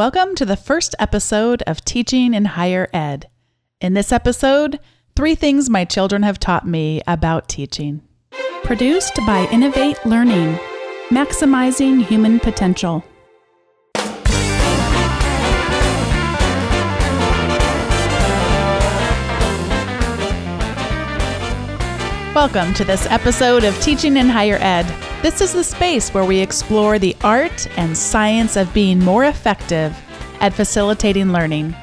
Welcome to the first episode of Teaching in Higher Ed. In this episode, three things my children have taught me about teaching. Produced by Innovate Learning, maximizing human potential. Welcome to this episode of Teaching in Higher Ed. This is the space where we explore the art and science of being more effective at facilitating learning.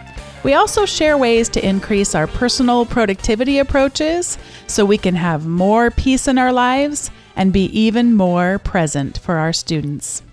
We also share ways to increase our personal productivity approaches so we can have more peace in our lives and be even more present for our students.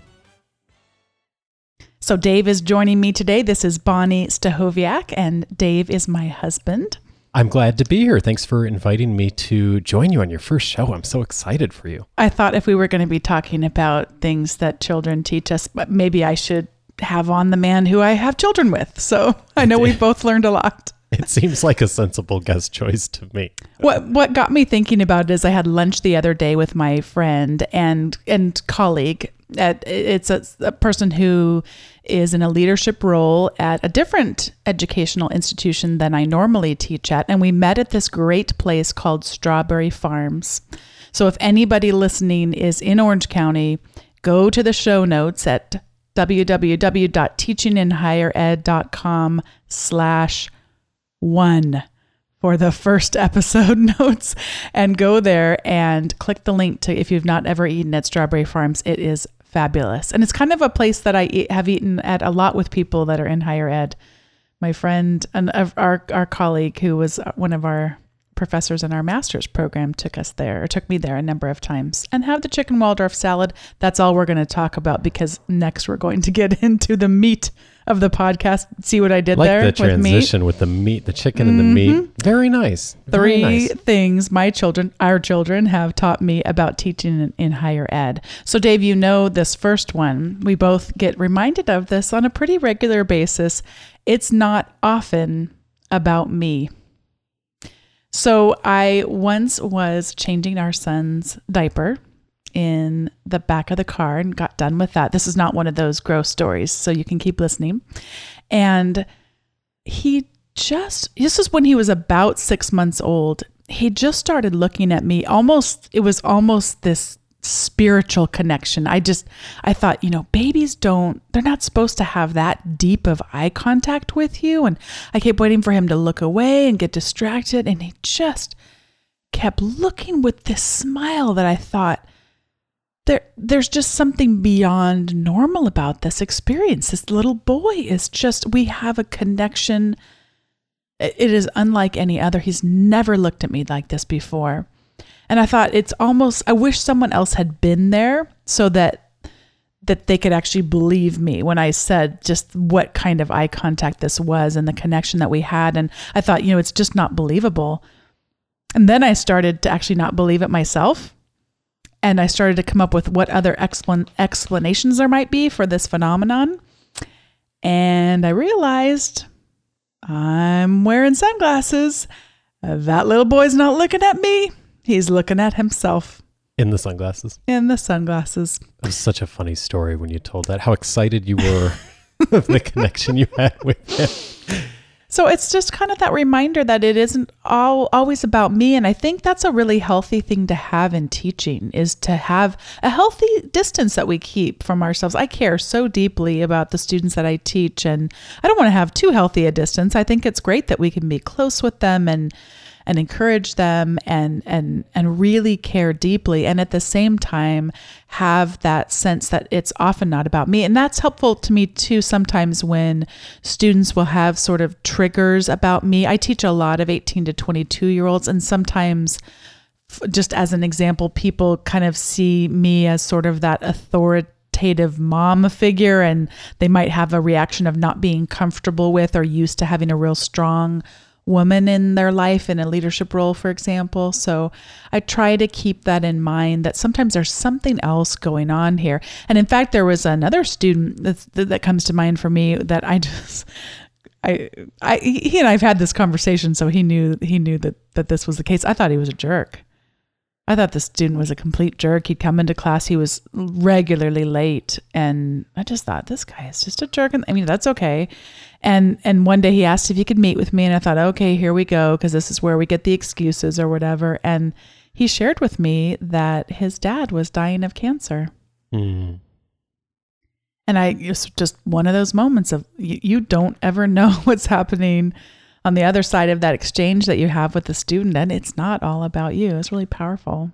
So, Dave is joining me today. This is Bonnie Stachowiak, and Dave is my husband. I'm glad to be here. Thanks for inviting me to join you on your first show. I'm so excited for you. I thought if we were going to be talking about things that children teach us, but maybe I should have on the man who I have children with. So I know we both learned a lot. It seems like a sensible guest choice to me. What what got me thinking about it is I had lunch the other day with my friend and and colleague. It's a, a person who is in a leadership role at a different educational institution than I normally teach at, and we met at this great place called Strawberry Farms. So if anybody listening is in Orange County, go to the show notes at www.teachinginhighered.com slash one for the first episode notes and go there and click the link to if you've not ever eaten at Strawberry Farms. It is fabulous. And it's kind of a place that I eat, have eaten at a lot with people that are in higher ed. My friend and our, our colleague who was uh, one of our professors in our master's program took us there or took me there a number of times and have the chicken Waldorf salad. That's all we're going to talk about because next we're going to get into the meat of the podcast. See what I did like there? the transition with, with, the meat, the chicken and the meat. Mm-hmm. Very nice. Very Three nice. things my children, our children, have taught me about teaching in, in higher ed. So, Dave, you know this first one. We both get reminded of this on a pretty regular basis. It's not often about me. So I once was changing our son's diaper in the back of the car and got done with that. This is not one of those gross stories, so you can keep listening. And he just, this is when he was about six months old. He just started looking at me almost, it was almost this spiritual connection. I just, I thought, you know, babies don't, they're not supposed to have that deep of eye contact with you. And I kept waiting for him to look away and get distracted. And he just kept looking with this smile that I thought, there, there's just something beyond normal about this experience. This little boy is just, we have a connection. It is unlike any other. He's never looked at me like this before. And I thought it's almost I wish someone else had been there so that that they could actually believe me when I said just what kind of eye contact this was and the connection that we had and I thought, you know, it's just not believable. And then I started to actually not believe it myself. And I started to come up with what other explan- explanations there might be for this phenomenon. And I realized I'm wearing sunglasses. Uh, that little boy's not looking at me. He's looking at himself in the sunglasses. In the sunglasses. It was such a funny story when you told that. How excited you were of the connection you had with him. So it's just kind of that reminder that it isn't all always about me and I think that's a really healthy thing to have in teaching is to have a healthy distance that we keep from ourselves. I care so deeply about the students that I teach and I don't want to have too healthy a distance. I think it's great that we can be close with them and and encourage them and and and really care deeply and at the same time have that sense that it's often not about me. And that's helpful to me too sometimes when students will have sort of triggers about me. I teach a lot of 18 to 22 year olds and sometimes just as an example people kind of see me as sort of that authoritative mom figure and they might have a reaction of not being comfortable with or used to having a real strong woman in their life in a leadership role, for example. So I try to keep that in mind that sometimes there's something else going on here. And in fact, there was another student that, that comes to mind for me that I just. I, I, he and I've had this conversation, so he knew he knew that that this was the case. I thought he was a jerk. I thought the student was a complete jerk. He'd come into class, he was regularly late, and I just thought this guy is just a jerk. And I mean, that's okay. And and one day he asked if he could meet with me, and I thought, okay, here we go, because this is where we get the excuses or whatever. And he shared with me that his dad was dying of cancer. Mm. And I it's just one of those moments of you, you don't ever know what's happening on the other side of that exchange that you have with the student, and it's not all about you. It's really powerful.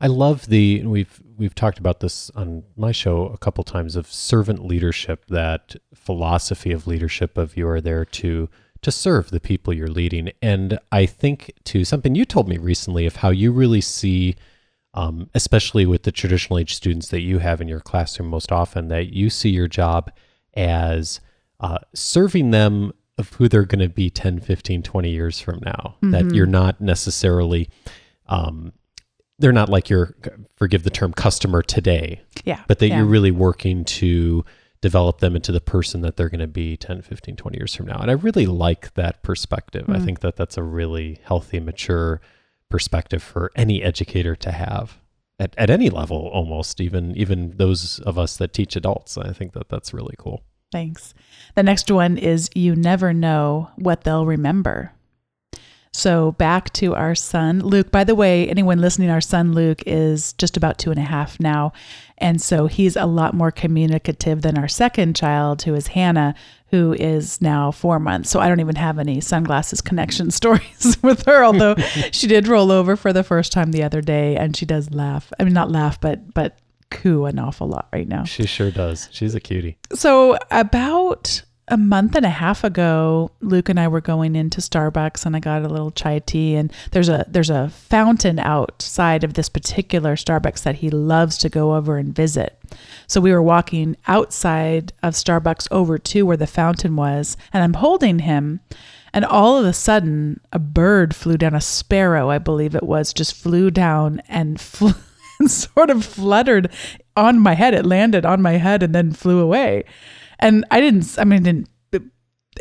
I love the we've we've talked about this on my show a couple times of servant leadership, that philosophy of leadership of you are there to to serve the people you're leading. And I think to something you told me recently of how you really see um, especially with the traditional age students that you have in your classroom most often, that you see your job as uh, serving them of who they're going to be 10, 15, 20 years from now. Mm-hmm. That you're not necessarily, um, they're not like your, forgive the term, customer today, Yeah. but that yeah. you're really working to develop them into the person that they're going to be 10, 15, 20 years from now. And I really like that perspective. I Mm. think that that's a really healthy, mature perspective for any educator to have at, at any level almost even even those of us that teach adults i think that that's really cool Thanks. The next one is you never know what they'll remember. So back to our son, Luke. By the way, anyone listening, our son Luke is just about two and a half now. And so he's a lot more communicative than our second child, who is Hannah, who is now four months. So I don't even have any sunglasses connection stories with her, although she did roll over for the first time the other day and she does laugh. I mean, not laugh, but, but coo an awful lot right now. she sure does she's a cutie So about a month and a half ago, Luke and I were going into Starbucks and I got a little chai tea and there's a there's a fountain outside of this particular Starbucks that he loves to go over and visit. So we were walking outside of Starbucks over to where the fountain was and I'm holding him and all of a sudden a bird flew down a sparrow, I believe it was, just flew down and flew and sort of fluttered on my head. It landed on my head and then flew away. And I didn't, I mean, didn't, it,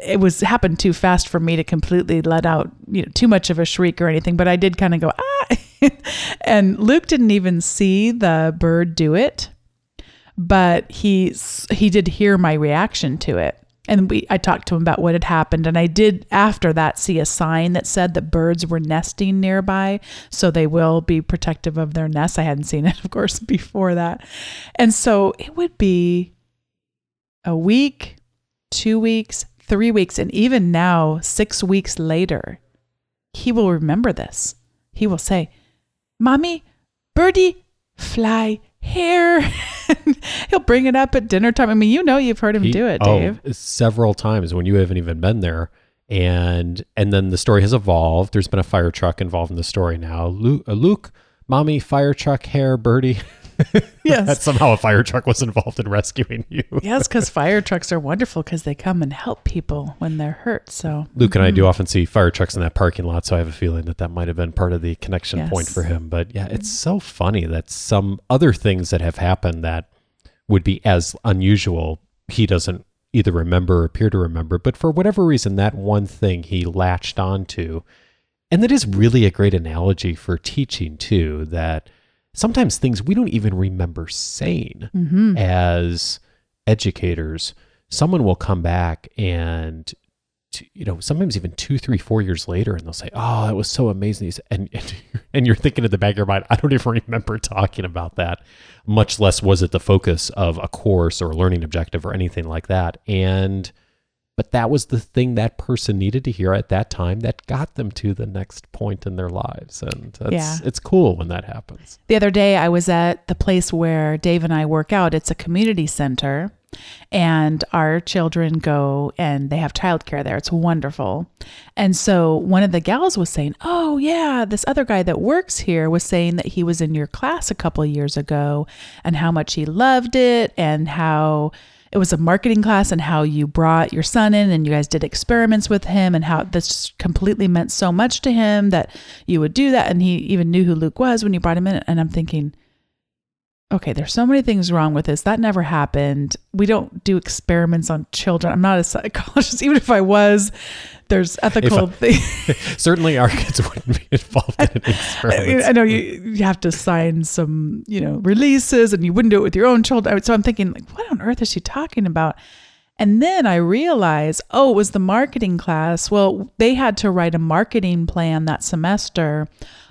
it was happened too fast for me to completely let out, you know, too much of a shriek or anything, but I did kind of go, ah. and Luke didn't even see the bird do it, but he, he did hear my reaction to it. And we, I talked to him about what had happened, and I did after that see a sign that said that birds were nesting nearby, so they will be protective of their nests. I hadn't seen it, of course, before that, and so it would be a week, two weeks, three weeks, and even now, six weeks later, he will remember this. He will say, Mommy, birdie, fly here. He'll bring it up at dinner time. I mean, you know, you've heard him He- do it, oh, Dave. several times when you haven't even been there and and then the story has evolved there's been a fire truck involved in the story now luke, uh, luke mommy fire truck hair birdie Yes. that somehow a fire truck was involved in rescuing you yes, because fire trucks are wonderful because they come and help people when they're hurt. So, Luke and I do mm-hmm. often see fire trucks in that parking lot, so I have a feeling that that might have been part of the connection Yes. point for him. But yeah, it's mm-hmm. so funny that some other things that have happened that would be as unusual, he doesn't either remember or appear to remember. But for whatever reason, that one thing he latched onto, and that is really a great analogy for teaching too. That sometimes things we don't even remember saying mhm. as educators, someone will come back and, you know, sometimes even two, three, four years later, and they'll say, "Oh, that was so amazing," and and, and you're thinking in the back of your mind, "I don't even remember talking about that." Much less was it the focus of a course or a learning objective or anything like that, and. But that was the thing that person needed to hear at that time that got them to the next point in their lives, and that's, Yeah. it's cool when that happens. The other day, I was at the place where Dave and I work out. It's a community center, and our children go and they have childcare there. It's wonderful. And so one of the gals was saying, Oh, yeah, this other guy that works here was saying that he was in your class a couple of years ago and how much he loved it and how it was a marketing class and how you brought your son in and you guys did experiments with him and how this completely meant so much to him that you would do that. And he even knew who Luke was when you brought him in. And I'm thinking, okay, there's so many things wrong with this. That never happened. We don't do experiments on children. I'm not a psychologist, even if I was. There's ethical things. Certainly, our kids wouldn't be involved in experiments. I know you, you have to sign some, you know, releases, and you wouldn't do it with your own children. So I'm thinking, like, what on earth is she talking about? And then I realized, oh, it was the marketing class. Well, they had to write a marketing plan that semester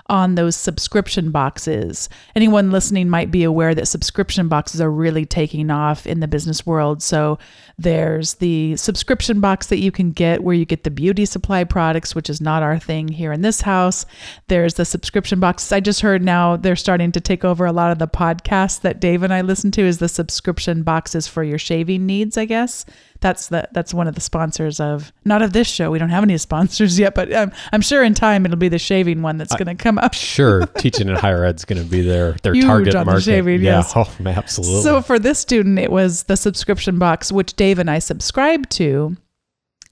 on those subscription boxes. Anyone listening might be aware that subscription boxes are really taking off in the business world. So there's the subscription box that you can get where you get the beauty supply products, which is not our thing here in this house. There's the subscription boxes. I just heard now they're starting to take over a lot of the podcasts that Dave and I listen to is the subscription boxes for your shaving needs, I guess that's the that's one of the sponsors of not of this show. We don't have any sponsors yet, but um, I'm sure in time it'll be the shaving one that's going to come up. sure, teaching in higher ed is going to be their their Huge target market. Shaving, yeah, yes. oh, absolutely. So for this student, it was the subscription box which Dave and I subscribed to.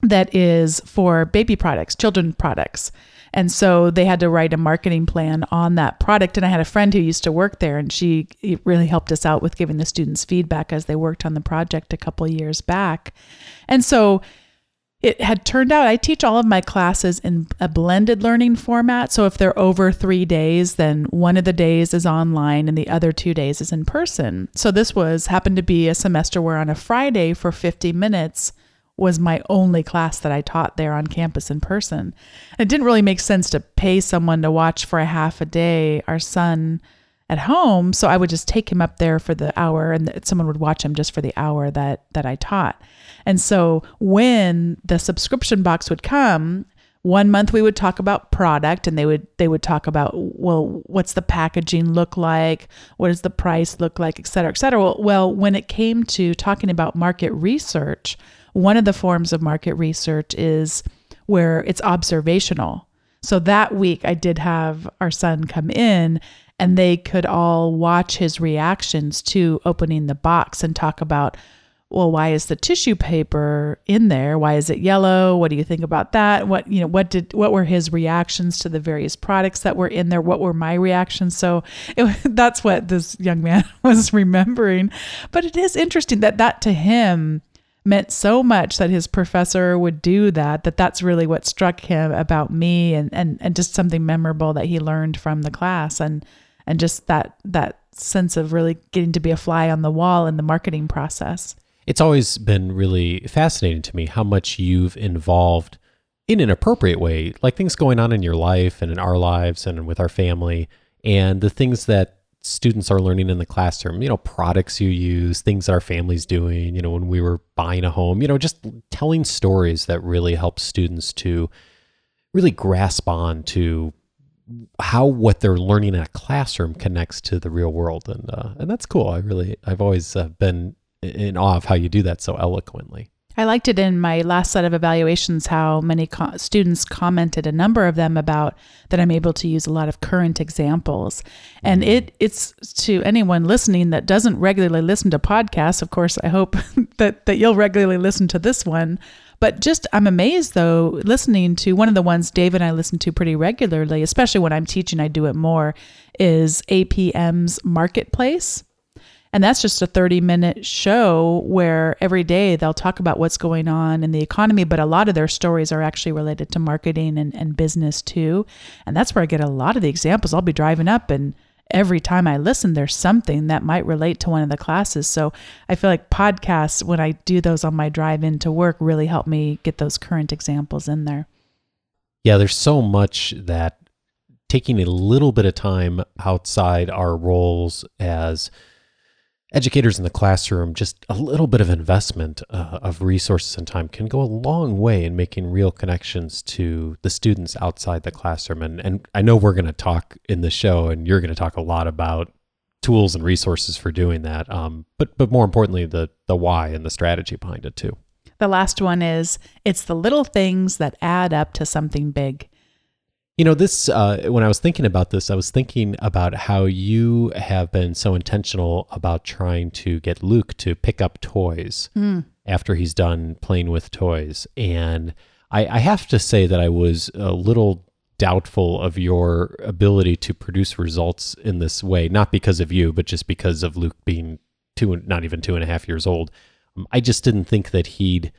That is for baby products, children products. And so they had to write a marketing plan on that product. And I had a friend who used to work there, and she really helped us out with giving the students feedback as they worked on the project a couple years back. And so it had turned out I teach all of my classes in a blended learning format. So if they're over three days, then one of the days is online and the other two days is in person. So this was happened to be a semester where on a Friday for 50 minutes, was my only class that I taught there on campus in person. It didn't really make sense to pay someone to watch for a half a day our son at home, so I would just take him up there for the hour and someone would watch him just for the hour that that I taught. And so when the subscription box would come, one month we would talk about product and they would they would talk about well what's the packaging look like what does the price look like et cetera et cetera well when it came to talking about market research one of the forms of market research is where it's observational. So that week, I did have our son come in and they could all watch his reactions to opening the box and talk about, well, why is the tissue paper in there? Why is it yellow? What do you think about that? What, you know, what did, what were his reactions to the various products that were in there? What were my reactions? So it, that's what this young man was remembering. But it is interesting that that to him, meant so much that his professor would do that that that's really what struck him about me and and and just something memorable that he learned from the class and and just that that sense of really getting to be a fly on the wall in the marketing process. It's always been really fascinating to me how much you've involved in an appropriate way like things going on in your life and in our lives and with our family and the things that students are learning in the classroom, you know, products you use, things that our family's doing, you know, when we were buying a home, you know, just telling stories that really help students to really grasp on to how what they're learning in a classroom connects to the real world and uh, and that's cool. I really I've always uh, been in awe of how you do that so eloquently. I liked it in my last set of evaluations how many co- students commented, a number of them about that I'm able to use a lot of current examples. And mm-hmm. it it's to anyone listening that doesn't regularly listen to podcasts, of course, I hope that that you'll regularly listen to this one. But just I'm amazed though listening to one of the ones Dave and I listen to pretty regularly, especially when I'm teaching I do it more, is APM's Marketplace. And that's just a 30 minute show where every day they'll talk about what's going on in the economy, but a lot of their stories are actually related to marketing and, and business too. And that's where I get a lot of the examples. I'll be driving up and every time I listen, there's something that might relate to one of the classes. So I feel like podcasts, when I do those on my drive into work, really help me get those current examples in there. Yeah, there's so much that taking a little bit of time outside our roles as educators in the classroom, just a little bit of investment uh, of resources and time can go a long way in making real connections to the students outside the classroom. And, and I know we're going to talk in the show, and you're going to talk a lot about tools and resources for doing that. Um, but but more importantly, the the why and the strategy behind it too. The last one is it's the little things that add up to something big. You know, this, uh, when I was thinking about this, I was thinking about how you have been so intentional about trying to get Luke to pick up toys mm. after he's done playing with toys. And I, I have to say that I was a little doubtful of your ability to produce results in this way, not because of you, but just because of Luke being two, not even two and a half years old. Um, I just didn't think that he'd,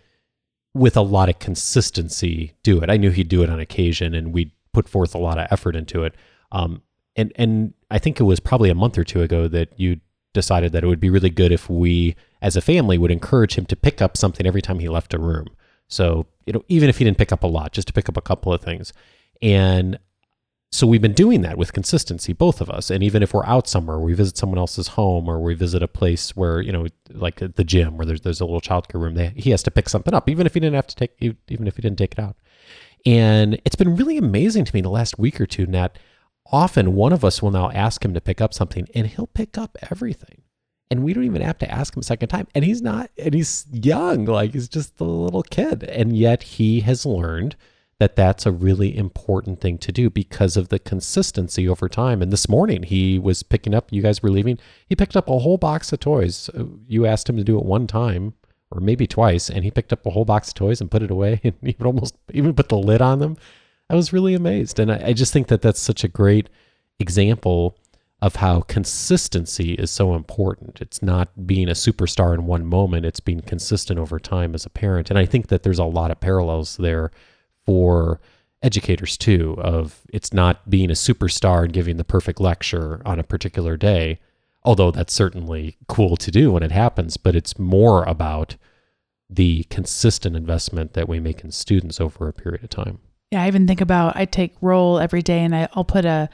with a lot of consistency, do it. I knew he'd do it on occasion, and we'd put forth a lot of effort into it. Um, and and I think it was probably a month or two ago that you decided that it would be really good if we, as a family, would encourage him to pick up something every time he left a room. So you know, even if he didn't pick up a lot, just to pick up a couple of things. And so we've been doing that with consistency, both of us. And even if we're out somewhere, we visit someone else's home or we visit a place where, you know, like the gym where there's, there's a little childcare room, they, he has to pick something up, even if he didn't have to take, even if he didn't take it out. And it's been really amazing to me the last week or two, Nat. Often one of us will now ask him to pick up something and he'll pick up everything. And we don't even have to ask him a second time. And he's not, and he's young, like he's just a little kid. And yet he has learned that that's a really important thing to do because of the consistency over time. And this morning he was picking up, you guys were leaving, he picked up a whole box of toys. Uh, you asked him to do it one time or maybe twice, and he picked up a whole box of toys and put it away and would almost even put the lid on them. I was really amazed. And I, I just think that that's such a great example of how consistency is so important. It's not being a superstar in one moment, it's being consistent over time as a parent. And I think that there's a lot of parallels there for educators too of it's not being a superstar and giving the perfect lecture on a particular day although that's certainly cool to do when it happens but it's more about the consistent investment that we make in students over a period of time yeah i even think about i take roll every day and I, i'll put a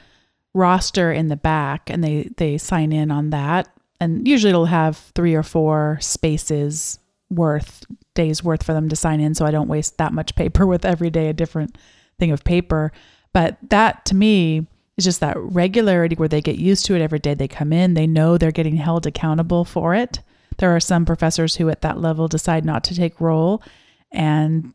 roster in the back and they they sign in on that and usually it'll have three or four spaces worth days worth for them to sign in so I don't waste that much paper with every day a different thing of paper. But that to me is just that regularity where they get used to it every day they come in, they know they're getting held accountable for it. There are some professors who at that level decide not to take roll and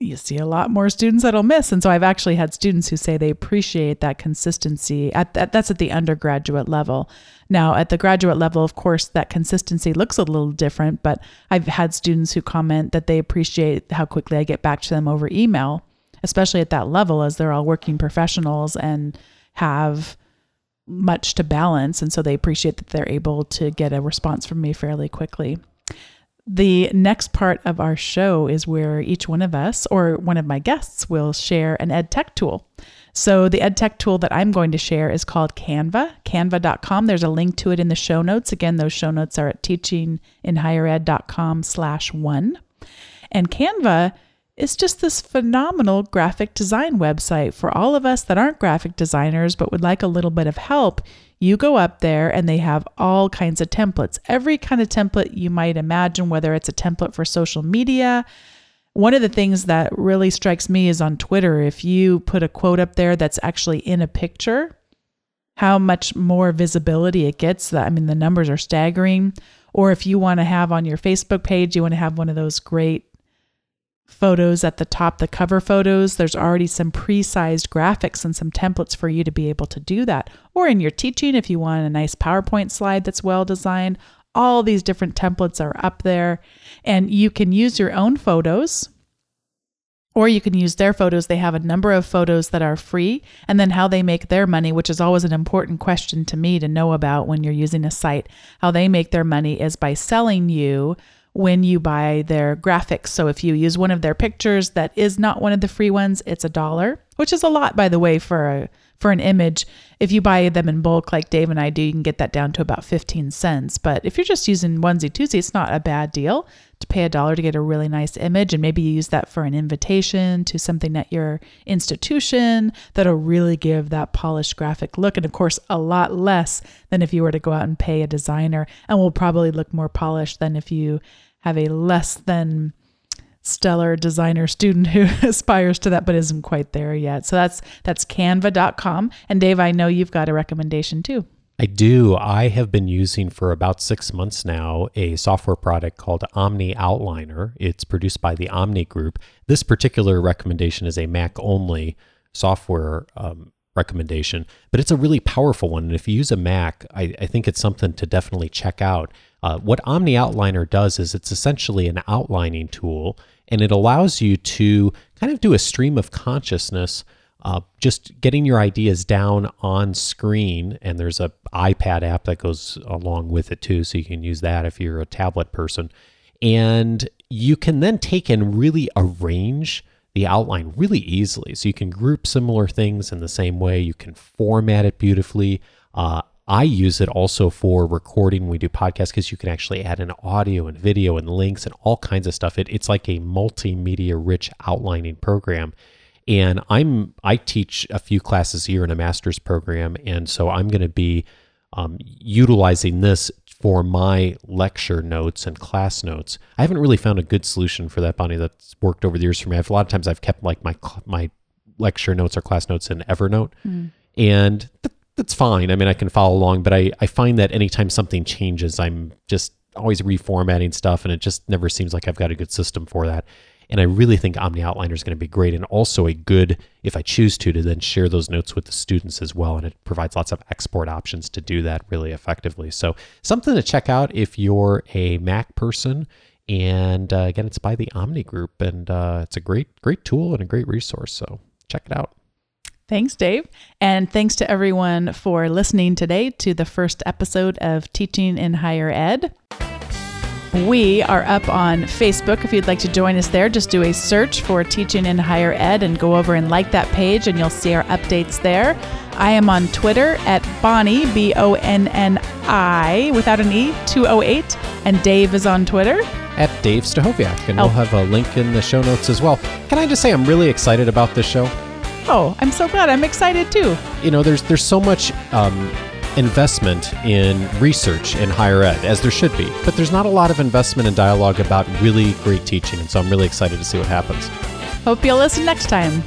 you see a lot more students that'll miss. And so I've actually had students who say they appreciate that consistency at that that's at the undergraduate level. Now at the graduate level, of course, that consistency looks a little different, but I've had students who comment that they appreciate how quickly I get back to them over email, especially at that level as they're all working professionals and have much to balance. And so they appreciate that they're able to get a response from me fairly quickly. The next part of our show is where each one of us or one of my guests will share an ed tech tool. So, the ed tech tool that I'm going to share is called Canva, canva.com. There's a link to it in the show notes. Again, those show notes are at teachinginhighered.com slash one. And Canva is just this phenomenal graphic design website for all of us that aren't graphic designers but would like a little bit of help. You go up there and they have all kinds of templates, every kind of template you might imagine, whether it's a template for social media. One of the things that really strikes me is on Twitter, if you put a quote up there that's actually in a picture, how much more visibility it gets. I mean, the numbers are staggering. Or if you want to have on your Facebook page, you want to have one of those great photos at the top, the cover photos, there's already some pre sized graphics and some templates for you to be able to do that. Or in your teaching, if you want a nice PowerPoint slide that's well designed, all these different templates are up there. And you can use your own photos or you can use their photos. They have a number of photos that are free, and then how they make their money, which is always an important question to me to know about when you're using a site. How they make their money is by selling you when you buy their graphics. So if you use one of their pictures that is not one of the free ones, it's a dollar, which is a lot by the way for a for an image. If you buy them in bulk like Dave and I do, you can get that down to about 15 cents. But if you're just using onesie twosie, it's not a bad deal to pay a dollar to get a really nice image. And maybe you use that for an invitation to something at your institution that'll really give that polished graphic look. And of course, a lot less than if you were to go out and pay a designer and will probably look more polished than if you have a less than stellar designer student who aspires to that but isn't quite there yet. So that's that's canva.com and Dave, I know you've got a recommendation too. I do. I have been using for about six months now a software product called Omni Outliner. It's produced by the Omni Group. This particular recommendation is a Mac only software um, recommendation, but it's a really powerful one. And if you use a Mac, I, I think it's something to definitely check out. Uh, what Omni Outliner does is it's essentially an outlining tool, and it allows you to kind of do a stream of consciousness uh, just getting your ideas down on screen. And there's a iPad app that goes along with it too, so you can use that if you're a tablet person. And you can then take and really arrange the outline really easily. So you can group similar things in the same way. You can format it beautifully. Uh, I use it also for recording when we do podcasts because you can actually add in audio and video and links and all kinds of stuff. It, it's like a multimedia rich outlining program. And I'm I teach a few classes here in a master's program, and so I'm going to be um, utilizing this for my lecture notes and class notes. I haven't really found a good solution for that, Bonnie. That's worked over the years for me. I've, a lot of times I've kept like my my lecture notes or class notes in Evernote, mm. and th- that's fine. I mean, I can follow along, but I I find that anytime something changes, I'm just always reformatting stuff, and it just never seems like I've got a good system for that. And I really think Omni Outliner is going to be great and also a good, if I choose to, to then share those notes with the students as well. And it provides lots of export options to do that really effectively. So something to check out if you're a Mac person. And uh, again, it's by the Omni Group, and uh, it's a great, great tool and a great resource. So check it out. Thanks, Dave. And thanks to everyone for listening today to the first episode of Teaching in Higher Ed. We are up on Facebook. If you'd like to join us there, just do a search for Teaching in Higher Ed and go over and like that page, and you'll see our updates there. I am on Twitter at Bonnie, B O N N I, without an E, 208. And Dave is on Twitter at Dave Stachowiak. And oh. we'll have a link in the show notes as well. Can I just say I'm really excited about this show? Oh, I'm so glad. I'm excited too. You know, there's there's so much um, investment in research in higher ed, as there should be. But there's not a lot of investment and dialogue about really great teaching. And so I'm really excited to see what happens. Hope you'll listen next time.